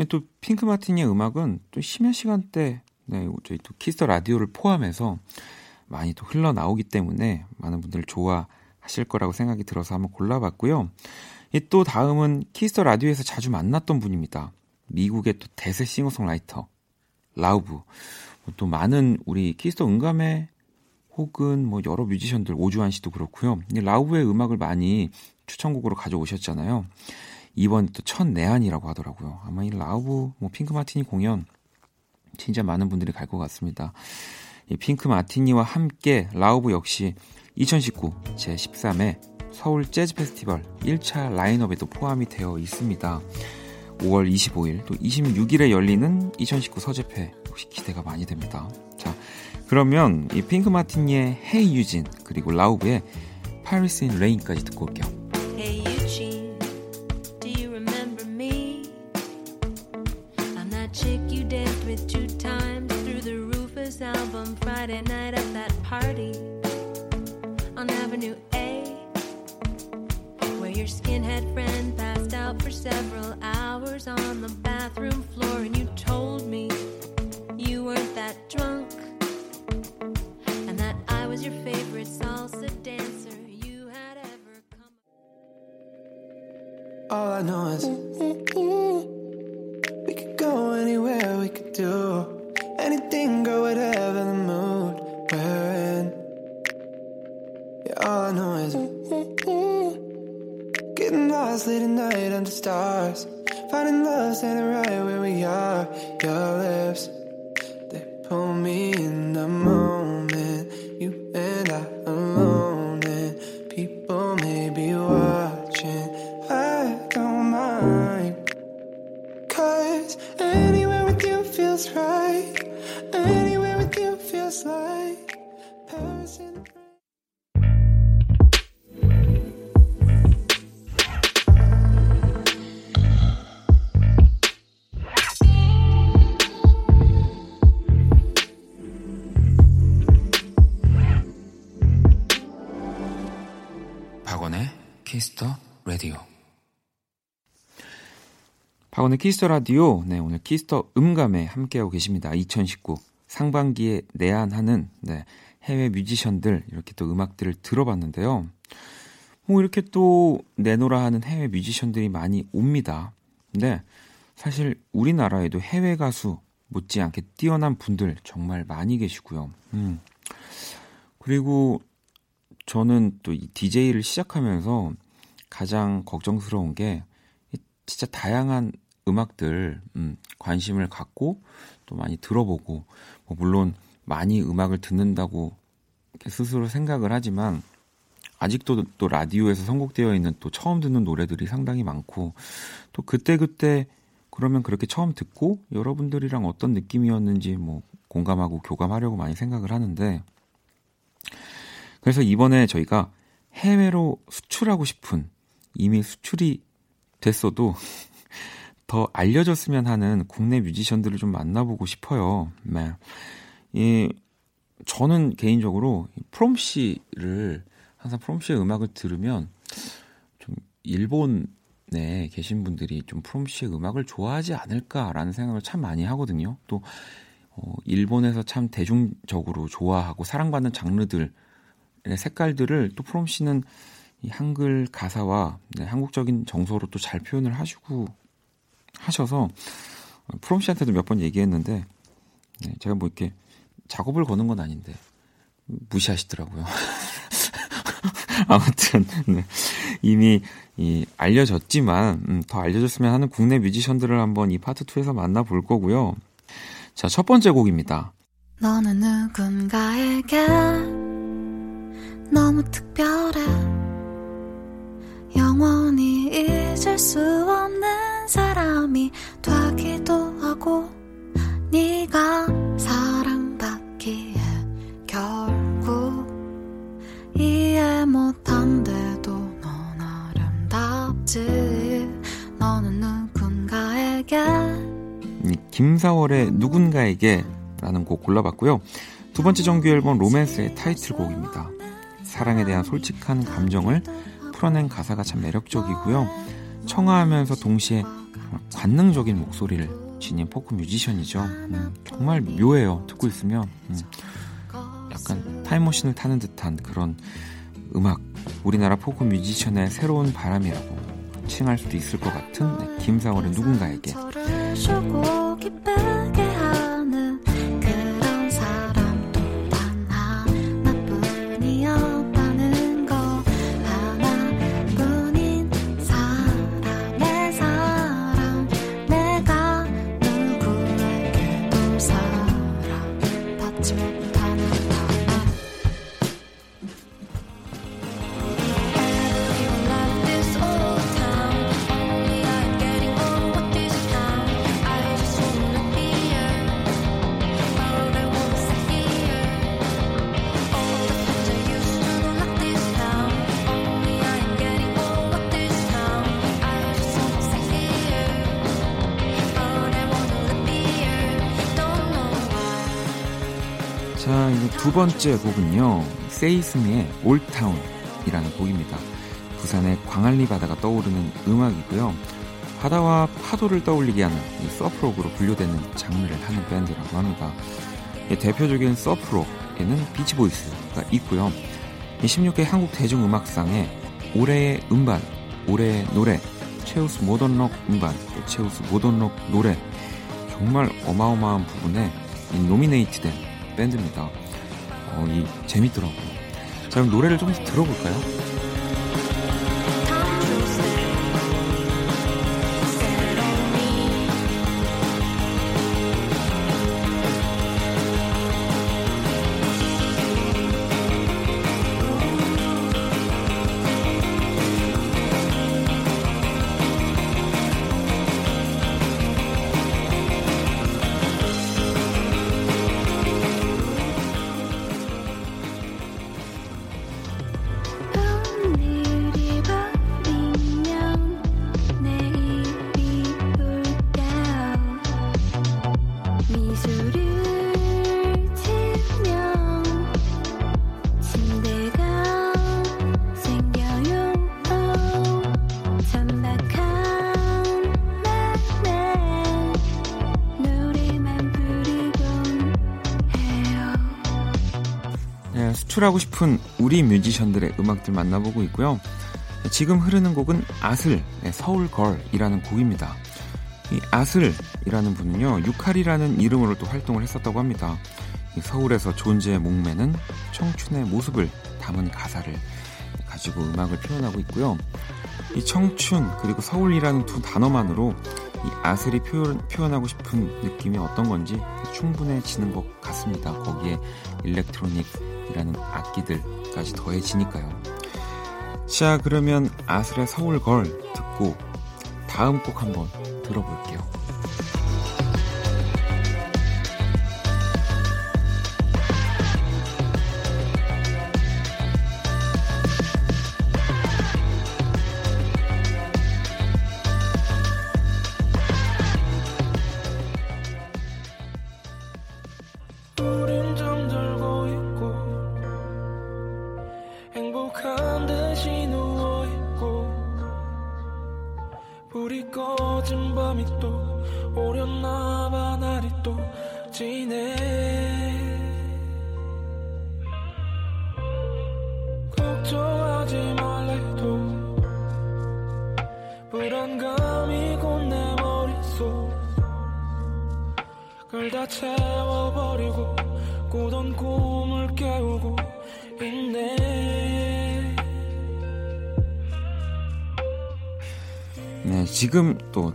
또 핑크 마티니의 음악은 또 심야 시간대 네, 저희 또 키스 더 라디오를 포함해서 많이 또 흘러나오기 때문에 많은 분들 좋아하실 거라고 생각이 들어서 한번 골라봤고요. 이 또 다음은 키스 더 라디오에서 자주 만났던 분입니다. 미국의 또 대세 싱어송라이터 라우브. 뭐또 많은 우리 키스 더 음감회 혹은 뭐 여러 뮤지션들 오주환 씨도 그렇고요. 이 라우브의 음악을 많이 추천곡으로 가져오셨잖아요. 이번 또 첫 내한이라고 하더라고요. 아마 이 라우브 뭐 핑크 마티니 공연 진짜 많은 분들이 갈 것 같습니다. 이 핑크 마티니와 함께 라우브 역시 2019 제13회 서울 재즈 페스티벌 1차 라인업에도 포함이 되어 있습니다. 5월 25일 또 26일에 열리는 2019 서재페 혹시 기대가 많이 됩니다. 자, 그러면 이 핑크 마티니의 Hey Eugene 그리고 라우브의 Paris in Rain까지 듣고 올게요.
Hey
박원의 키스 더 라디오. 박원의 키스 더 라디오. 네, 오늘 키스 더 음감회 함께하고 계십니다. 2019 상반기에 내한하는 네, 해외 뮤지션들 이렇게 또 음악들을 들어봤는데요. 뭐 이렇게 또 내노라 하는 해외 뮤지션들이 많이 옵니다. 근데 사실 우리나라에도 해외 가수 못지않게 뛰어난 분들 정말 많이 계시고요. 음. 그리고 저는 또 이 DJ를 시작하면서 가장 걱정스러운 게 진짜 다양한 음악들 음, 관심을 갖고 또 많이 들어보고 뭐 물론 많이 음악을 듣는다고 스스로 생각을 하지만 아직도 또 라디오에서 선곡되어 있는 또 처음 듣는 노래들이 상당히 많고 또 그때그때 그러면 그렇게 처음 듣고 여러분들이랑 어떤 느낌이었는지 뭐 공감하고 교감하려고 많이 생각을 하는데 그래서 이번에 저희가 해외로 수출하고 싶은 이미 수출이 됐어도 더 알려졌으면 하는 국내 뮤지션들을 좀 만나보고 싶어요. 네. 이 저는 개인적으로 프롬 씨를 항상 프롬 씨의 음악을 들으면 좀 일본에 계신 분들이 좀 프롬 씨의 음악을 좋아하지 않을까라는 생각을 참 많이 하거든요. 또 어, 일본에서 참 대중적으로 좋아하고 사랑받는 장르들의 색깔들을 또 프롬 씨는 이 한글 가사와 네, 한국적인 정서로 또 잘 표현을 하시고 하셔서 프롬 씨한테도 몇 번 얘기했는데 네, 제가 뭐 이렇게 작업을 거는 건 아닌데 무시하시더라고요. 아무튼 네. 이미 이 알려졌지만 음, 더 알려졌으면 하는 국내 뮤지션들을 한번 이 파트 2에서 만나볼 거고요. 자, 첫 번째 곡입니다.
너는 누군가에게 너무 특별해 영원히 잊을 수 없는 사람이 되기도 하고 네가 사랑받기에 결국 이해 못한데도 넌 아름답지 너는 누군가에게
이 김사월의 누군가에게 라는 곡 골라봤고요. 두 번째 정규 앨범 로맨스의 타이틀곡입니다. 사랑에 대한 솔직한 감정을 풀어낸 가사가 참 매력적이고요. 청아하면서 동시에 관능적인 목소리를 지닌 포크 뮤지션이죠. 음, 정말 묘해요. 듣고 있으면 음, 약간 타임머신을 타는 듯한 그런 음악. 우리나라 포크 뮤지션의 새로운 바람이라고 칭할 수도 있을 것 같은 네, 김사월의 누군가에게. 자, 이제 두 번째 곡은요. 세이수미의 Old Town이라는 곡입니다. 부산의 광안리 바다가 떠오르는 음악이고요. 바다와 파도를 떠올리게 하는 이 surf rock으로 분류되는 장르를 하는 밴드라고 합니다. 이 대표적인 surf rock에는 비치보이스가 있고요. 이 16회 한국 대중음악상에 올해의 음반, 올해의 노래, 최우수 모던록 음반, 또 최우수 모던록 노래 정말 어마어마한 부분에 이 노미네이트된 밴드입니다. 어, 이 재밌더라고요. 자, 그럼 노래를 좀 들어볼까요? 네, 수출하고 싶은 우리 뮤지션들의 음악들 만나보고 있고요. 지금 흐르는 곡은 아슬의 Seoul Girl이라는 곡입니다. 이 아슬이라는 분은요, 유칼이라는 이름으로 또 활동을 했었다고 합니다. 이 서울에서 존재의 목매는 청춘의 모습을 담은 가사를 가지고 음악을 표현하고 있고요. 이 청춘 그리고 서울이라는 두 단어만으로 이 아슬이 표현, 표현하고 싶은 느낌이 어떤 건지 충분해지는 것 같습니다. 거기에 일렉트로닉 이라는 악기들까지 더해지니까요. 자, 그러면 아슬의 서울걸 듣고 다음 곡 한번 들어볼게요.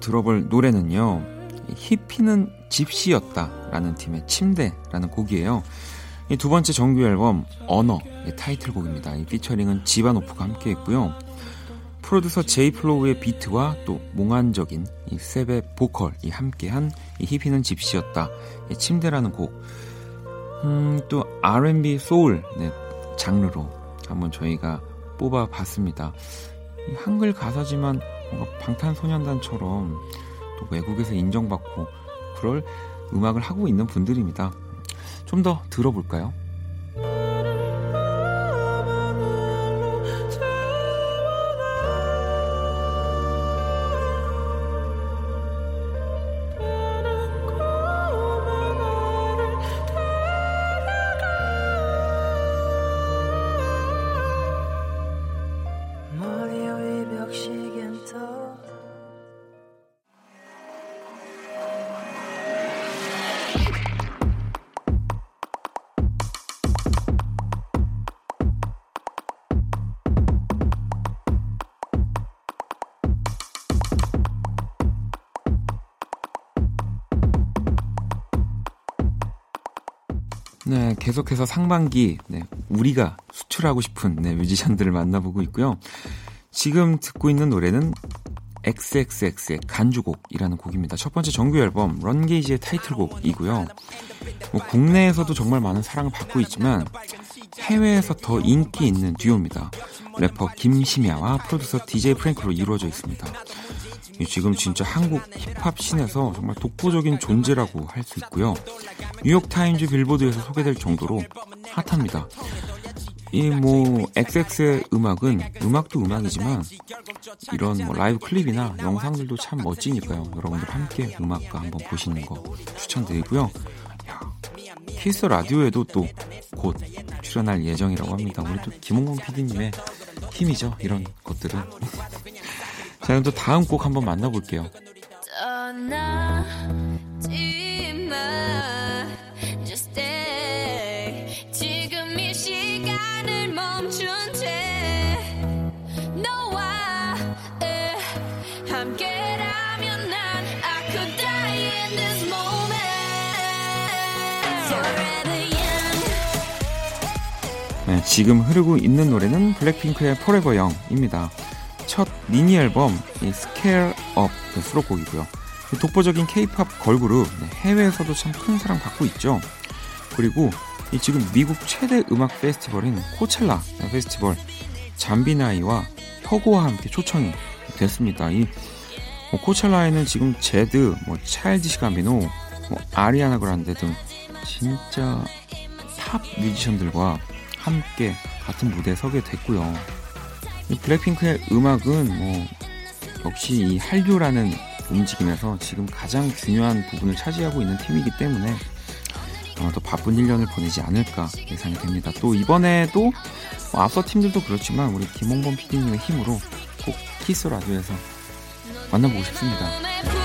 들어볼 노래는요. 히피는 집시였다라는 팀의 침대라는 곡이에요. 이 두 번째 정규 앨범 언어 의 타이틀곡입니다. 이 피처링은 지바노프가 함께 했고요. 프로듀서 제이 플로우의 비트와 또 몽환적인 이 셉의 보컬이 함께한 이 히피는 집시였다. 이 침대라는 곡. 음, 또 R&B 소울 네, 장르로 한번 저희가 뽑아봤습니다. 이 한글 가사지만 뭔가 방탄소년단처럼 또 외국에서 인정받고 그럴 음악을 하고 있는 분들입니다. 좀 더 들어볼까요? 계속해서 상반기 네, 우리가 수출하고 싶은 네, 뮤지션들을 만나보고 있고요. 지금 듣고 있는 노래는 XXX의 간주곡이라는 곡입니다. 첫 번째 정규 앨범 Language의 타이틀곡이고요. 뭐 국내에서도 정말 많은 사랑을 받고 있지만 해외에서 더 인기 있는 듀오입니다. 래퍼 김심야와 프로듀서 DJ 프랭크로 이루어져 있습니다. 이 지금 진짜 한국 힙합 씬에서 정말 독보적인 존재라고 할 수 있고요. 뉴욕타임즈 빌보드에서 소개될 정도로 핫합니다. 이 뭐 XXX의 음악은 음악도 음악이지만 이런 뭐 라이브 클립이나 영상들도 참 멋지니까요. 여러분들 함께 음악과 한번 보시는 거 추천드리고요. 야, 키스 라디오에도 또 곧 출연할 예정이라고 합니다. 우리 또 김홍범 PD님의 힘이죠. 이런 것들은. 자, 그럼 또 다음 곡 한번 만나볼게요. 네, 지금 흐르고 있는 노래는 블랙핑크의 Forever Young입니다. 첫 미니 앨범 이 Scare Up 의 수록곡이고요. 이 독보적인 K-팝 걸그룹 네, 해외에서도 참 큰 사랑 받고 있죠. 그리고 이 지금 미국 최대 음악 페스티벌인 코첼라 페스티벌 잠비나이와 혁오와 함께 초청이 됐습니다. 이 뭐, 코첼라에는 지금 제드, 뭐 차일디시 가미노, 뭐 아리아나 그란데 등 진짜 탑 뮤지션들과 함께 같은 무대에 서게 됐고요. 이 블랙핑크의 음악은 뭐 역시 이 한류라는 움직임에서 지금 가장 중요한 부분을 차지하고 있는 팀이기 때문에 어, 더 바쁜 1년을 보내지 않을까 예상이 됩니다. 또 이번에도 뭐 앞서 팀들도 그렇지만 우리 김홍범 PD님의 힘으로 꼭 키스 라디오에서 만나보고 싶습니다.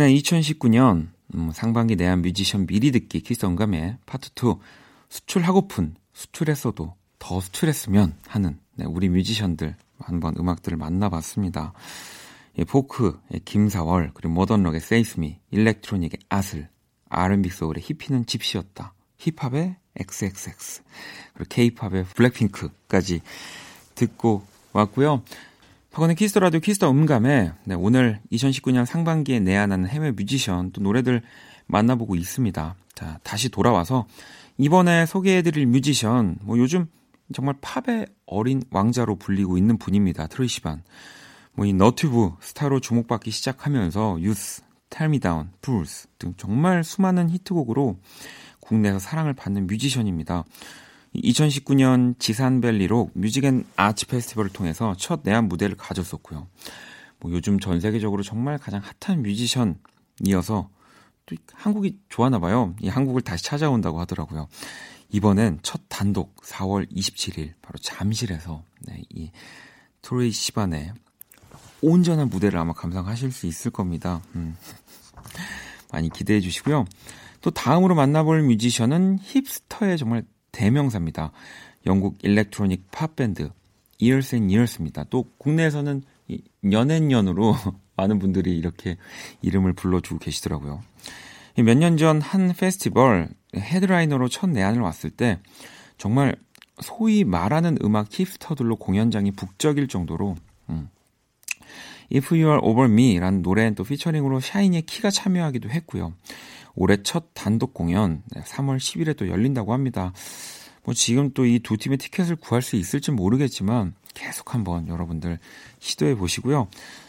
네,
2019년 음, 상반기 내한 뮤지션 미리 듣기 키스 음감의 파트 2 수출하고픈 수출했어도 더 수출했으면 하는 네, 우리 뮤지션들 한번 음악들을 만나봤습니다. 예, 포크, 예, 김사월, 그리고 모던록의 세이수미, 일렉트로닉의 아슬, R&B 소울의 히피는 집시였다. 힙합의 XXX, 그리고 K-팝의 블랙핑크까지 듣고 왔고요. 박원의 키스 더 라디오 키스 더 음감에 네, 오늘 2019년 상반기에 내한하는 해외 뮤지션 또 노래들 만나보고 있습니다. 자, 다시 돌아와서 이번에 소개해드릴 뮤지션 뭐 요즘 정말 팝의 어린 왕자로 불리고 있는 분입니다. 트로이 시반. 뭐 이 너튜브 스타로 주목받기 시작하면서 Youth, Talk Me Down, Fools 등 정말 수많은 히트곡으로 국내에서 사랑을 받는 뮤지션입니다. 2019년 지산벨리로 뮤직앤 아츠 페스티벌을 통해서 첫 내한 무대를 가졌었고요. 뭐 요즘 전 세계적으로 정말 가장 핫한 뮤지션이어서 또 한국이 좋아나 봐요. 이 한국을 다시 찾아온다고 하더라고요. 이번엔 첫 단독 4월 27일 바로 잠실에서 네, 이 트로이 시반의 온전한 무대를 아마 감상하실 수 있을 겁니다. 음. 많이 기대해 주시고요. 또 다음으로 만나볼 뮤지션은 힙스터의 정말 대명사입니다. 영국 일렉트로닉 팝 밴드 Years and Years입니다. 또 국내에서는 연앤연으로 많은 분들이 이렇게 이름을 불러주고 계시더라고요. 몇 년 전 한 페스티벌 헤드라이너로 첫 내한을 왔을 때 정말 소위 말하는 음악 힙스터들로 공연장이 북적일 정도로 음. If You're Over Me라는 노래는 또 피처링으로 샤이니의 키가 참여하기도 했고요. 올해 첫 단독 공연 3월 10일에 또 열린다고 합니다. 뭐 지금 또 이 두 팀의 티켓을 구할 수 있을지 모르겠지만 계속 한번 여러분들 시도해 보시고요.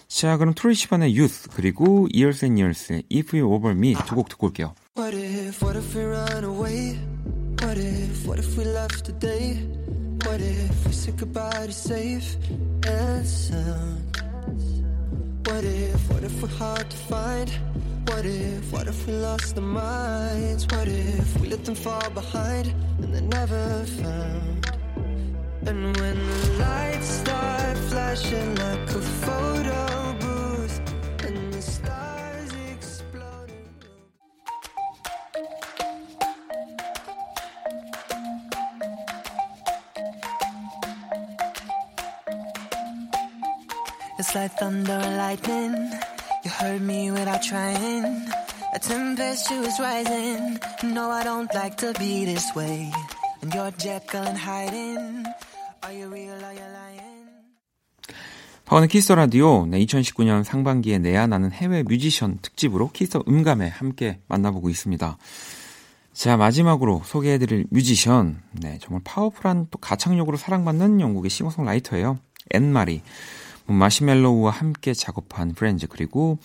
자, 그럼 트로이 시반의 Youth 그리고 Years and Years의 If You Over Me 두 곡 듣고 올게요.
What if, what if we run away? What if, what if we left today? What if we said goodbye to safe and sound? What if, what if we're hard to find? What if, what if we lost our minds? What if we let them fall behind and they're never found? And when the lights start flashing like a photo booth and the stars exploding.
It's like thunder and lightning. You heard me without trying. A tempestuous is rising. No, I don't like to be this way. And you're Jekyll and hiding. Are you real? Are you lying?
박원의 키스 라디오 네, 2019년 상반기에 내한하는 해외 뮤지션 특집으로 키스 음감에 함께 만나보고 있습니다. 자 마지막으로 소개해드릴 뮤지션 네 정말 파워풀한 또 가창력으로 사랑받는 영국의 싱어송라이터예요. 앤마리 뭐 마시멜로우와 함께 작업한 프렌즈 그리고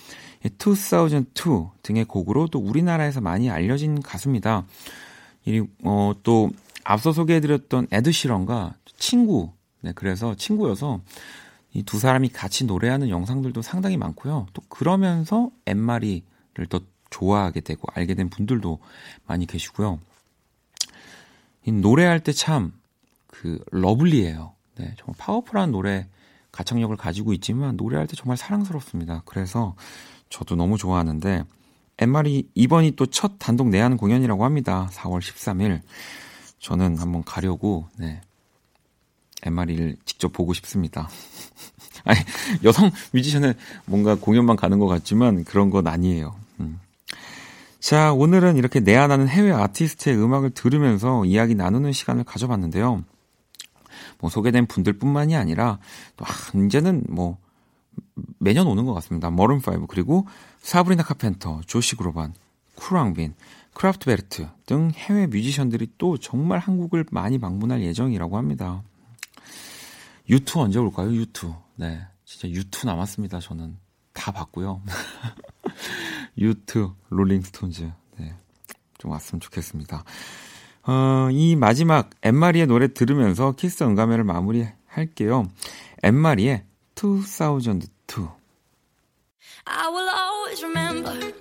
2002 등의 곡으로 또 우리나라에서 많이 알려진 가수입니다. 이, 어, 또 앞서 소개해드렸던 에드 시런과 친구 네 그래서 친구여서 이 두 사람이 같이 노래하는 영상들도 상당히 많고요. 또 그러면서 엠마리를 더 좋아하게 되고 알게 된 분들도 많이 계시고요. 이 노래할 때 참 그 러블리해요. 네, 정말 파워풀한 노래 가창력을 가지고 있지만 노래할 때 정말 사랑스럽습니다. 그래서 저도 너무 좋아하는데 엠마리 이번이 또 첫 단독 내한 공연이라고 합니다. 4월 13일. 저는 한번 가려고 네. 엠마리를 직접 보고 싶습니다. 아니, 여성 뮤지션은 뭔가 공연만 가는 것 같지만 그런 건 아니에요. 음. 자, 오늘은 이렇게 내한하는 해외 아티스트의 음악을 들으면서 이야기 나누는 시간을 가져봤는데요. 뭐 소개된 분들뿐만이 아니라 또 아, 이제는 뭐 매년 오는 것 같습니다. 마룬 파이브 그리고 사브리나 카펜터, 조시 그로반, 크루앙빈, 크라프트베르크 등 해외 뮤지션들이 또 정말 한국을 많이 방문할 예정이라고 합니다. 유투 언제 올까요? 유투. 네. 진짜 유투 남았습니다. 저는 다 봤고요. 유트, 롤링스톤즈. 네. 좀 왔으면 좋겠습니다. 어, 이 마지막 엠마리의 노래 들으면서 키스 응가면을 마무리 할게요. 엠마리의 2002.
I will always remember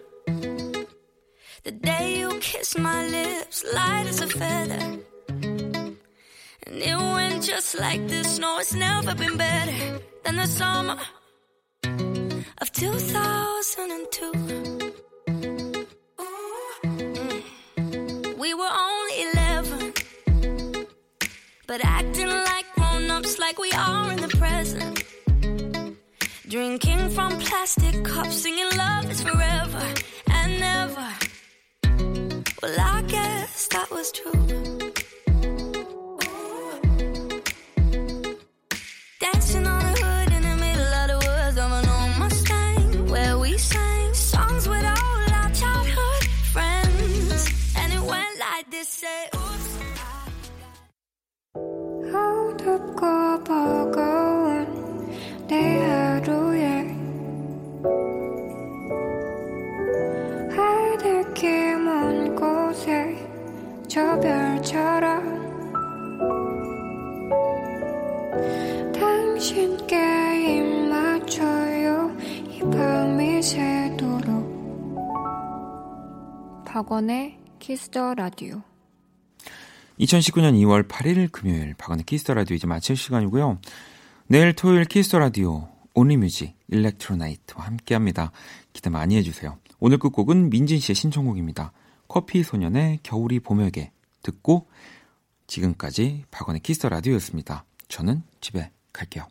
the day you kissed my lips, light as a feather. And it went just like this. No, it's never been better than the summer of 2002. But acting like grown ups, like we are in the present. Drinking from plastic cups, singing love is forever and never. Well, I guess that was true. 박원의 키스 더 라디오
2019년 2월 8일 금요일 박원의 키스 더 라디오 이제 마칠 시간이고요. 내일 토요일 키스터 라디오 온리뮤직 일렉트로나이트와 함께합니다. 기대 많이 해주세요. 오늘 끝곡은 민진 씨의 신청곡입니다. 커피 소년의 겨울이 봄에게 듣고 지금까지 박원의 키스 더 라디오였습니다. 저는 집에 갈게요.